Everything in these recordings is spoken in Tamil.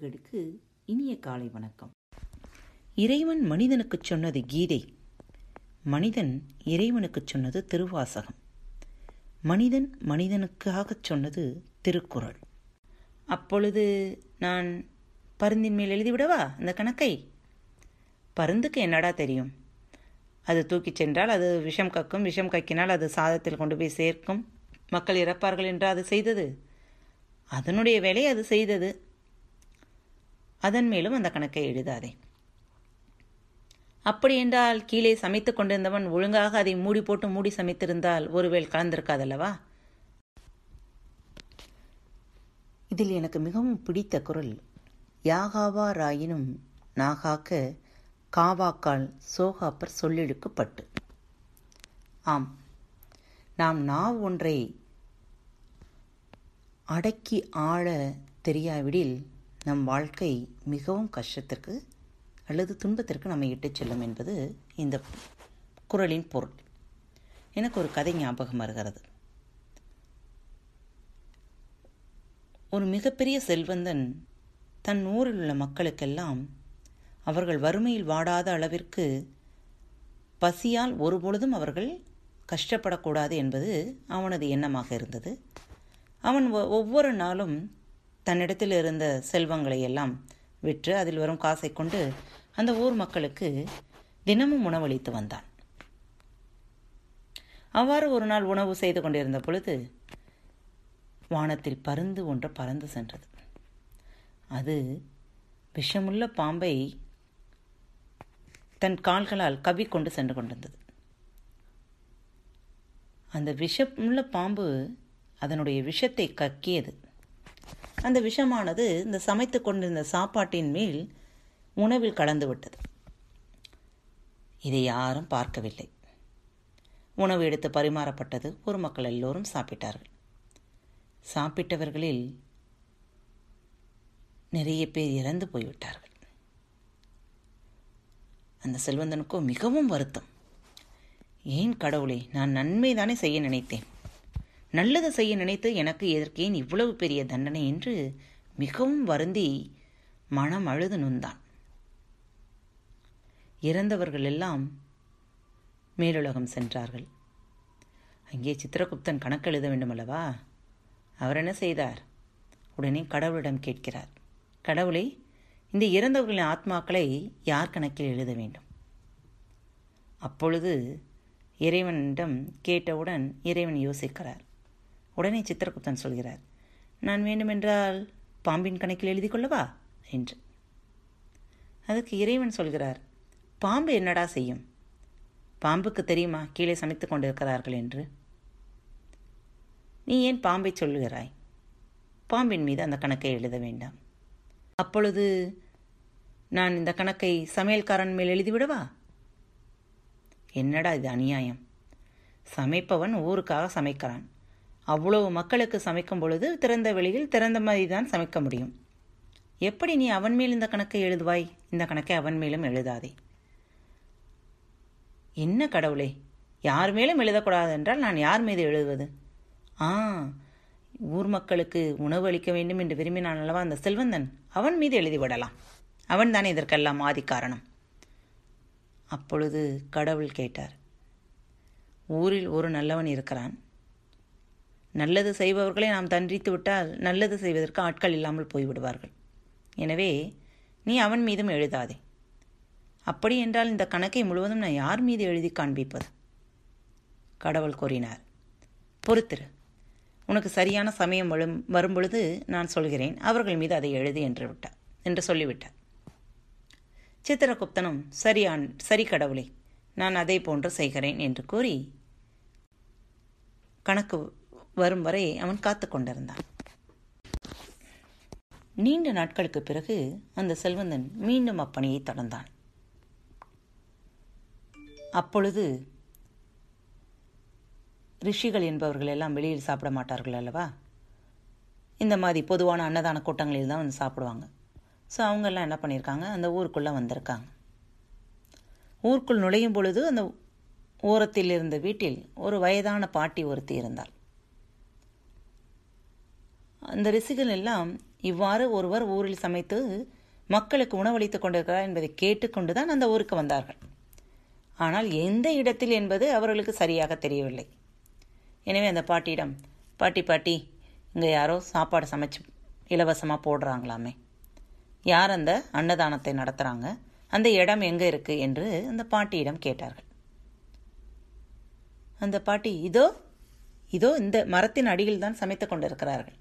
உறவுகளுக்கு இனிய காலை வணக்கம். இறைவன் மனிதனுக்கு சொன்னது கீதை. மனிதன் இறைவனுக்குச் சொன்னது திருவாசகம். மனிதன் மனிதனுக்காகச் சொன்னது திருக்குறள். அப்பொழுது நான் பருந்தின் மேல் எழுதிவிடவா அந்த கணக்கை? பருந்துக்கு என்னடா தெரியும்? அது தூக்கிச் சென்றால் அது விஷம் கக்கும் விஷம் கக்கினால் அது சாதத்தில் கொண்டு போய் சேர்க்கும். மக்கள் இறப்பார்கள் என்று அது செய்தது? அதனுடைய வேலை அது செய்தது. அதன் மேலும் அந்த கணக்கை எழுதாதே. அப்படியென்றால் கீழே சமைத்துக் கொண்டிருந்தவன் ஒழுங்காக அதை மூடி போட்டு மூடி சமைத்திருந்தால் ஒருவேள் கலந்திருக்காதல்லவா? இதில் எனக்கு மிகவும் பிடித்த குரல் யாகாவா ராயினும் நாகாக்க காவாக்கால் சோகாப்பர் சொல்லிழுக்கப்பட்டு. ஆம் நாம் நாவ் ஒன்றை அடக்கி ஆள தெரியாவிடில் நம் வாழ்க்கை மிகவும் கஷ்டத்திற்கு அல்லது துன்பத்திற்கு நம்மை இட்டுச் செல்லும் என்பது இந்த குரலின் பொருள். எனக்கு ஒரு கதை ஞாபகம் வருகிறது. ஒரு மிகப்பெரிய செல்வந்தன் தன் ஊரில் உள்ள மக்களுக்கெல்லாம் அவர்கள் வறுமையில் வாடாத அளவிற்கு பசியால் ஒருபொழுதும் அவர்கள் கஷ்டப்படக்கூடாது என்பது அவனது எண்ணமாக இருந்தது. அவன் ஒவ்வொரு நாளும் தன்னிடத்தில் இருந்த செல்வங்களை எல்லாம் விற்று அதில் வரும் காசை கொண்டு அந்த ஊர் மக்களுக்கு தினமும் உணவளித்து வந்தான். அவ்வாறு ஒரு நாள் உணவு செய்து கொண்டிருந்த பொழுது வானத்தில் பருந்து ஒன்று பறந்து சென்றது. அது விஷமுள்ள பாம்பை தன் கால்களால் கவி கொண்டு சென்று கொண்டிருந்தது. அந்த விஷமுள்ள பாம்பு அதனுடைய விஷத்தை கக்கியது. அந்த விஷமானது இந்த சமைத்து கொண்டிருந்த சாப்பாட்டின் மேல் உணவில் கலந்து விட்டது இதை யாரும் பார்க்கவில்லை. உணவு எடுத்து பரிமாறப்பட்டது ஒரு மக்கள் எல்லோரும் சாப்பிட்டார்கள். சாப்பிட்டவர்களில் நிறைய பேர் இறந்து போய்விட்டார்கள். அந்த செல்வந்தனுக்கோ மிகவும் வருத்தம். ஏன் கடவுளே நான் நன்மை தானே செய்ய நினைத்தேன்? நல்லது செய்ய நினைத்து எனக்கு எதற்கேன் இவ்வளவு பெரிய தண்டனை என்று மிகவும் வருந்தி மனம் அழுது நொந்தான். இறந்தவர்கள் எல்லாம் மேலுலகம் சென்றார்கள். அங்கே சித்திரகுப்தன் கணக்கு எழுத வேண்டுமல்லவா? அவர் என்ன செய்தார்? உடனே கடவுளிடம் கேட்கிறார். கடவுளே இந்த இறந்தவர்களின் ஆத்மாக்களை யார் கணக்கில் எழுத வேண்டும்? அப்பொழுது இறைவனிடம் கேட்டவுடன் இறைவன் யோசிக்கிறார். உடனே சித்திரகுப்தன் சொல்கிறார் நான் வேண்டுமென்றால் பாம்பின் கணக்கில் எழுதி கொள்ளவா? என்று. அதுக்கு இறைவன் சொல்கிறார் பாம்பு என்னடா செய்யும்? பாம்புக்கு தெரியுமா கீழே சமைத்துக் கொண்டிருக்கிறார்கள் என்று? நீ ஏன் பாம்பை சொல்லுகிறாய்? பாம்பின் மீது அந்த கணக்கை எழுத வேண்டாம். அப்பொழுது நான் இந்த கணக்கை சமையல்காரன் மேல் எழுதிவிடவா? என்னடா இது அநியாயம்? சமைப்பவன் ஊருக்காக சமைக்கிறான். அவ்வளவு மக்களுக்கு சமைக்கும் பொழுது திறந்த வெளியில் திறந்த மாதிரி தான் சமைக்க முடியும். எப்படி நீ அவன் மேல் இந்த கணக்கை எழுதுவாய்? இந்த கணக்கை அவன் மேலும் எழுதாதே. என்ன கடவுளே யார் மேலும் எழுதக்கூடாது என்றால் நான் யார் மீது எழுதுவது? ஆ ஊர் மக்களுக்கு உணவு அளிக்க வேண்டும் என்று விரும்பினான் அல்லவா அந்த செல்வந்தன்? அவன் மீது எழுதிவிடலாம். அவன் தானே இதற்கெல்லாம் ஆதி காரணம். அப்பொழுது கடவுள் கேட்டார் ஊரில் ஒரு நல்லவன் இருக்கிறான். நல்லது செய்பவர்களை நாம் தண்டித்து விட்டால் நல்லது செய்வதற்கு ஆட்கள் இல்லாமல் போய்விடுவார்கள். எனவே நீ அவன் மீதும் எழுதாதே. அப்படி என்றால் இந்த கணக்கை முழுவதும் நான் யார் மீது எழுதி காண்பிப்பது? கடவுள் கூறினார். பொறுத்திரு. உனக்கு சரியான சமயம் வரும் வரும்பொழுது நான் சொல்கிறேன். அவர்கள் மீது அதை எழுது என்று விட்டார் என்று சொல்லிவிட்டார். சித்திரகுப்தனும் சரியான் சரி கடவுளே நான் அதை போன்று செய்கிறேன் என்று கூறி கணக்கு வரும் வரை அவன் காத்து கொண்டிருந்தான். நீண்ட நாட்களுக்கு பிறகு அந்த செல்வந்தன் மீண்டும் அப்பணியை தொடர்ந்தான். அப்பொழுது ரிஷிகள் என்பவர்கள் எல்லாம் வெளியில் சாப்பிட மாட்டார்கள் அல்லவா? இந்த மாதிரி பொதுவான அன்னதான கூட்டங்களில் தான் வந்து சாப்பிடுவாங்க. ஸோ அவங்கெல்லாம் என்ன பண்ணியிருக்காங்க? அந்த ஊருக்குள்ளே வந்திருக்காங்க. ஊருக்குள் நுழையும் பொழுது அந்த ஓரத்தில் இருந்த வீட்டில் ஒரு வயதான பாட்டி ஒருத்தி இருந்தாள். அந்த ரிசிகள் எல்லாம் இவ்வாறு ஒருவர் ஊரில் சமைத்து மக்களுக்கு உணவளித்துக் கொண்டிருக்கிறார் என்பதை கேட்டுக்கொண்டுதான் அந்த ஊருக்கு வந்தார்கள். ஆனால் எந்த இடத்தில் என்பது அவர்களுக்கு சரியாக தெரியவில்லை. எனவே அந்த பாட்டியிடம் பாட்டி பாட்டி இங்கே யாரோ சாப்பாடு சமைச்சு இலவசமாக போடுறாங்களாமே. யார் அந்த அன்னதானத்தை நடத்துகிறாங்க அந்த இடம் எங்கே இருக்குது என்று அந்த பாட்டியிடம் கேட்டார்கள். அந்த பாட்டி இதோ இதோ இந்த மரத்தின் அடியில் தான் சமைத்து கொண்டிருக்கிறார்கள்.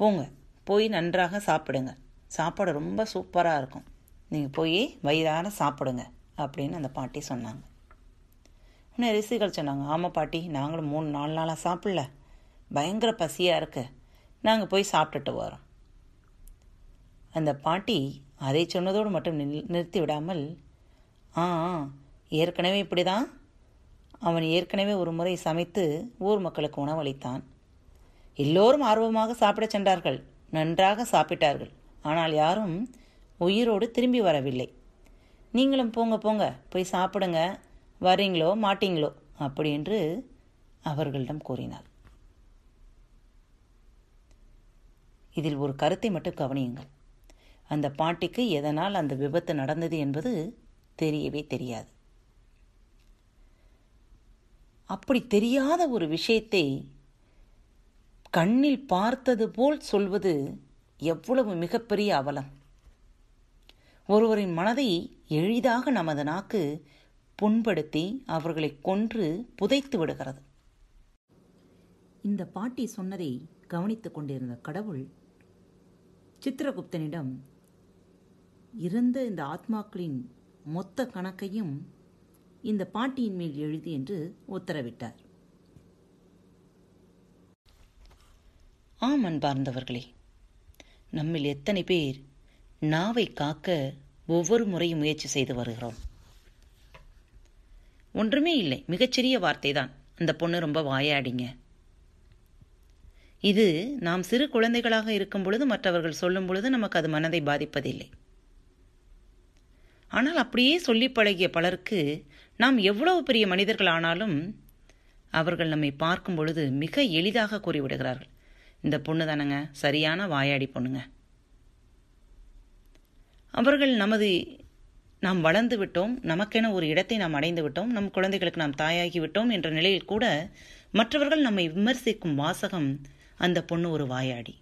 போங்க. போய் நன்றாக சாப்பிடுங்க. சாப்பாடு ரொம்ப சூப்பராக இருக்கும். நீங்கள் போய் வயிறார சாப்பிடுங்க அப்படின்னு அந்த பாட்டி சொன்னாங்க. உடனே ரிஷிகள் சொன்னாங்க. ஆமாம் பாட்டி நாங்களும் மூணு நாலு நாளாக சாப்பிடல. பயங்கர பசியாக இருக்கு. நாங்கள் போய் சாப்பிட்டுட்டு வரோம். அந்த பாட்டி அதை சொன்னதோடு மட்டும் நில் நிறுத்தி விடாமல் ஆ ஏற்கனவே இப்படி தான் அவன் ஏற்கனவே ஒரு முறை சமைத்து ஊர் மக்களுக்கு உணவளித்தான். எல்லோரும் ஆர்வமாக சாப்பிடச் சென்றார்கள். நன்றாக சாப்பிட்டார்கள். ஆனால் யாரும் உயிரோடு திரும்பி வரவில்லை. நீங்களும் போங்க போங்க. போய் சாப்பிடுங்க. வரீங்களோ மாட்டீங்களோ? அப்படி என்று அவர்களிடம் கூறினார். இதில் ஒரு கருத்தை மட்டும் கவனியுங்கள். அந்த பாட்டிக்கு எதனால் அந்த விபத்து நடந்தது என்பது தெரியவே தெரியாது. அப்படி தெரியாத ஒரு விஷயத்தை கண்ணில் பார்த்தது போல் சொல்வது எவ்வளவு மிகப்பெரிய அவலம். ஒருவரின் மனதை எளிதாக நமது நாக்கு புண்படுத்தி அவர்களை கொன்று புதைத்து விடுகிறது. இந்த பாட்டி சொன்னதை கவனித்துக் கொண்டிருந்த கடவுள் சித்திரகுப்தனிடம் இருந்த இந்த ஆத்மாக்களின் மொத்த கணக்கையும் இந்த பாட்டியின் மேல் எழுதி என்று உத்தரவிட்டார். ஆம் அன்பார்ந்தவர்களே. நம்மில் எத்தனை பேர் நாவை காக்க ஒவ்வொரு முறையும் முயற்சி செய்து வருகிறோம்? ஒன்றுமே இல்லை. மிகச்சிறிய வார்த்தை தான் அந்த பொண்ணு ரொம்ப வாயாடிங்க. இது நாம் சிறு குழந்தைகளாக இருக்கும் பொழுது மற்றவர்கள் சொல்லும் பொழுது நமக்கு அது மனதை பாதிப்பதில்லை. ஆனால் அப்படியே சொல்லி பழகிய பலருக்கு நாம் எவ்வளவு பெரிய மனிதர்கள் ஆனாலும் அவர்கள் நம்மை பார்க்கும் பொழுது மிக எளிதாக கூறிவிடுகிறார்கள். இந்த பொண்ணு தானங்க. சரியான வாயாடி பொண்ணுங்க. அவர்கள் நமது நாம் வளர்ந்து விட்டோம். நமக்கென ஒரு இடத்தை நாம் அடைந்து விட்டோம். நம் குழந்தைகளுக்கு நாம் தாயாகி விட்டோம் என்ற நிலையில் கூட மற்றவர்கள் நம்மை விமர்சிக்கும் வாசகம் அந்த பொண்ணு ஒரு வாயாடி.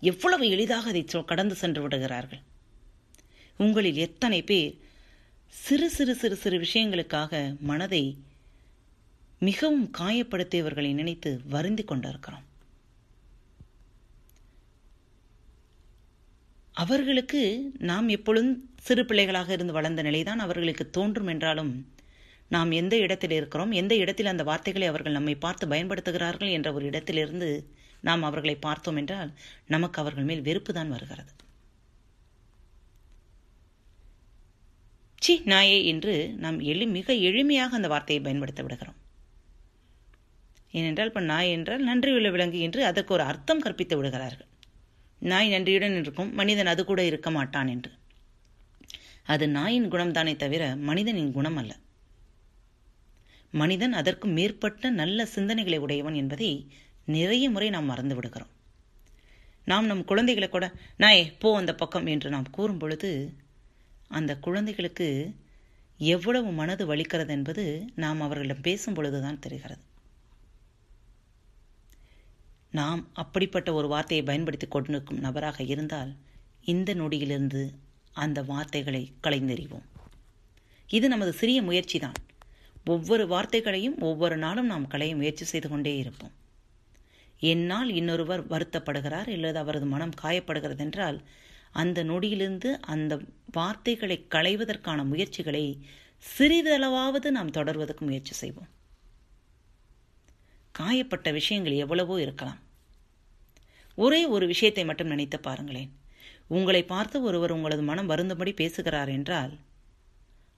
எவ்வளவு எளிதாக அதை கடந்து சென்று விடுகிறார்கள். உங்களில் எத்தனை பேர் சிறு சிறு சிறு சிறு விஷயங்களுக்காக மனதை மிகவும் காயப்படுத்தியவர்களை நினைத்து வருந்தி கொண்டிருக்கிறோம். அவர்களுக்கு நாம் எப்பொழுதும் சிறு பிள்ளைகளாக இருந்து வளர்ந்த நிலைதான் அவர்களுக்கு தோன்றும் என்றாலும் நாம் எந்த இடத்தில் இருக்கிறோம் எந்த இடத்தில் அந்த வார்த்தைகளை அவர்கள் நம்மை பார்த்து பயன்படுத்துகிறார்கள் என்ற ஒரு இடத்திலிருந்து நாம் அவர்களை பார்த்தோம் என்றால் நமக்கு அவர்கள் மேல் வெறுப்பு தான் வருகிறது. சி நாயே என்று நாம் எளி மிக எளிமையாக அந்த வார்த்தையை பயன்படுத்த விடுகிறோம். ஏனென்றால் இப்போ நாய் என்றால் நன்றியுள்ள விலங்கு என்று அதற்கு ஒரு அர்த்தம் கற்பித்து விடுகிறார்கள். நாய் நன்றியுடன் இருக்கும். மனிதன் அது கூட இருக்க மாட்டான் என்று. அது நாயின் குணம்தானே தவிர மனிதனின் குணம் அல்ல மனிதன் அதற்கு மேற்பட்ட நல்ல சிந்தனைகளை உடையவன் என்பதை நிறைய முறை நாம் மறந்து விடுகிறோம். நாம் நம் குழந்தைகளை கூட நாயே போ அந்த பக்கம் என்று நாம் கூறும் பொழுது அந்த குழந்தைகளுக்கு எவ்வளவு மனது வலிக்கிறது என்பது நாம் அவர்களிடம் பேசும் பொழுதுதான் தெரிகிறது. நாம் அப்படிப்பட்ட ஒரு வார்த்தையை பயன்படுத்தி கொண்டிருக்கும் நபராக இருந்தால் இந்த நொடியிலிருந்து அந்த வார்த்தைகளை களைந்தெறிவோம். இது நமது சிறிய முயற்சி தான் ஒவ்வொரு வார்த்தைகளையும் ஒவ்வொரு நாளும் நாம் களைய முயற்சி செய்து கொண்டே இருப்போம். என்னால் இன்னொருவர் வருத்தப்படுகிறார் அல்லது அவரது மனம் காயப்படுகிறது என்றால் அந்த நொடியிலிருந்து அந்த வார்த்தைகளை களைவதற்கான முயற்சிகளை சிறிதளவாவது நாம் தொடர்வதற்கு முயற்சி செய்வோம். காயப்பட்ட விஷயங்கள் எவ்வளவோ இருக்கலாம். ஒரே ஒரு விஷயத்தை மட்டும் நினைத்து பாருங்களேன். உங்களை பார்த்து ஒருவர் உங்களது மனம் வருந்தபடி பேசுகிறார் என்றால்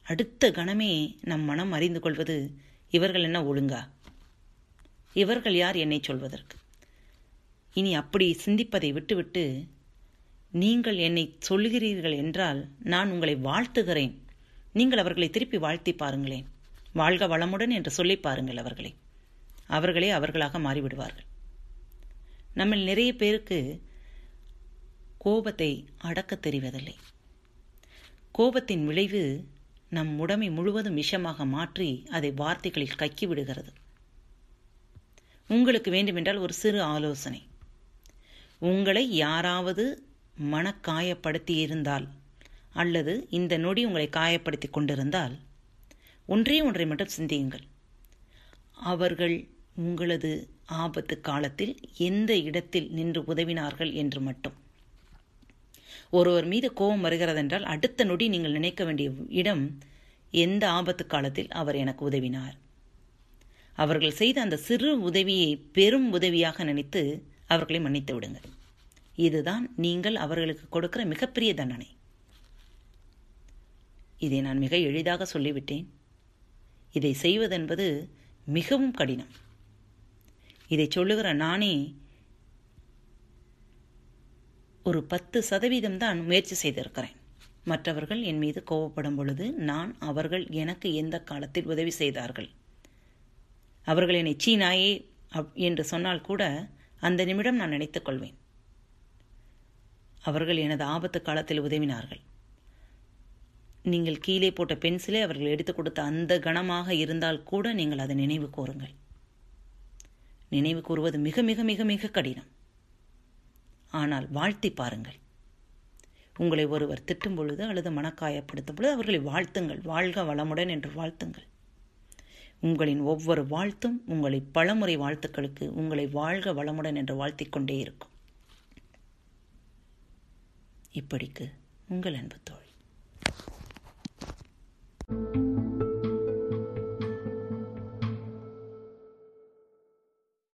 அடுத்த கணமே நம் மனம் அறிந்து கொள்வது இவர்கள் என்ன ஒழுங்கா? இவர்கள் யார் என்னை சொல்வதற்கு? இனி அப்படி சிந்திப்பதை விட்டுவிட்டு நீங்கள் என்னை சொல்கிறீர்கள் என்றால் நான் உங்களை வாழ்த்துகிறேன். நீங்கள் அவர்களை திருப்பி வாழ்த்தி பாருங்களேன். வாழ்க வளமுடன் என்று சொல்லி பாருங்கள் அவர்களை. அவர்களே அவர்களாக மாறிவிடுவார்கள். நம்ம நிறைய பேருக்கு கோபத்தை அடக்கத் தெரிவதில்லை. கோபத்தின் விளைவு நம் உடமை முழுவதும் விஷமாக மாற்றி அதை வார்த்தைகளில் கக்கி விடுகிறது. உங்களுக்கு வேண்டுமென்றால் ஒரு சிறு ஆலோசனை. உங்களை யாராவது மனக்காயப்படுத்தி இருந்தால் அல்லது இந்த நொடி உங்களை காயப்படுத்தி கொண்டிருந்தால் ஒன்றே ஒன்றை மட்டும் சிந்தியுங்கள். அவர்கள் உங்களது ஆபத்து காலத்தில் எந்த இடத்தில் நின்று உதவினார்கள் என்று மட்டும். ஒருவர் மீது கோபம் வருகிறதென்றால் அடுத்த நொடி நீங்கள் நினைக்க வேண்டிய இடம் எந்த ஆபத்து காலத்தில் அவர் எனக்கு உதவினார். அவர்கள் செய்த அந்த சிறு உதவியை பெரும் உதவியாக நினைத்து அவர்களை மன்னித்து விடுங்கள். இதுதான் நீங்கள் அவர்களுக்கு கொடுக்கிற மிகப்பெரிய தண்டனை. இதை நான் மிக எளிதாக சொல்லிவிட்டேன். இதை செய்வதென்பது மிகவும் கடினம். இதை சொல்லுகிற நானே ஒரு பத்து சதவீதம் தான் முயற்சி செய்திருக்கிறேன். மற்றவர்கள் என் மீது கோவப்படும் பொழுது நான் அவர்கள் எனக்கு எந்த காலத்தில் உதவி செய்தார்கள்? அவர்கள் என்னை சீனாயே என்று சொன்னால் கூட அந்த நிமிடம் நான் நினைத்துக் கொள்வேன். அவர்கள் எனது ஆபத்து காலத்தில் உதவினார்கள். நீங்கள் கீழே போட்ட பென்சிலை அவர்கள் எடுத்துக் கொடுத்த அந்த கணமாக இருந்தால் கூட நீங்கள் அதை நினைவு கூறுங்கள். நினைவு கூறுவது மிக மிக மிக மிக கடினம். ஆனால் வாழ்த்தி பாருங்கள். உங்களை ஒருவர் திட்டும் பொழுது அல்லது மனக்காயப்படுத்தும் பொழுது அவர்களை வாழ்த்துங்கள். வாழ்க வளமுடன் என்று வாழ்த்துங்கள். உங்களின் ஒவ்வொரு வாழ்த்தும் உங்களை பலமுறை வாழ்த்துக்களுக்கு உங்களை வாழ்க வளமுடன் என்று வாழ்த்திக்கொண்டே இருக்கும். இப்படிக்கு உங்கள் அன்பு தோழி.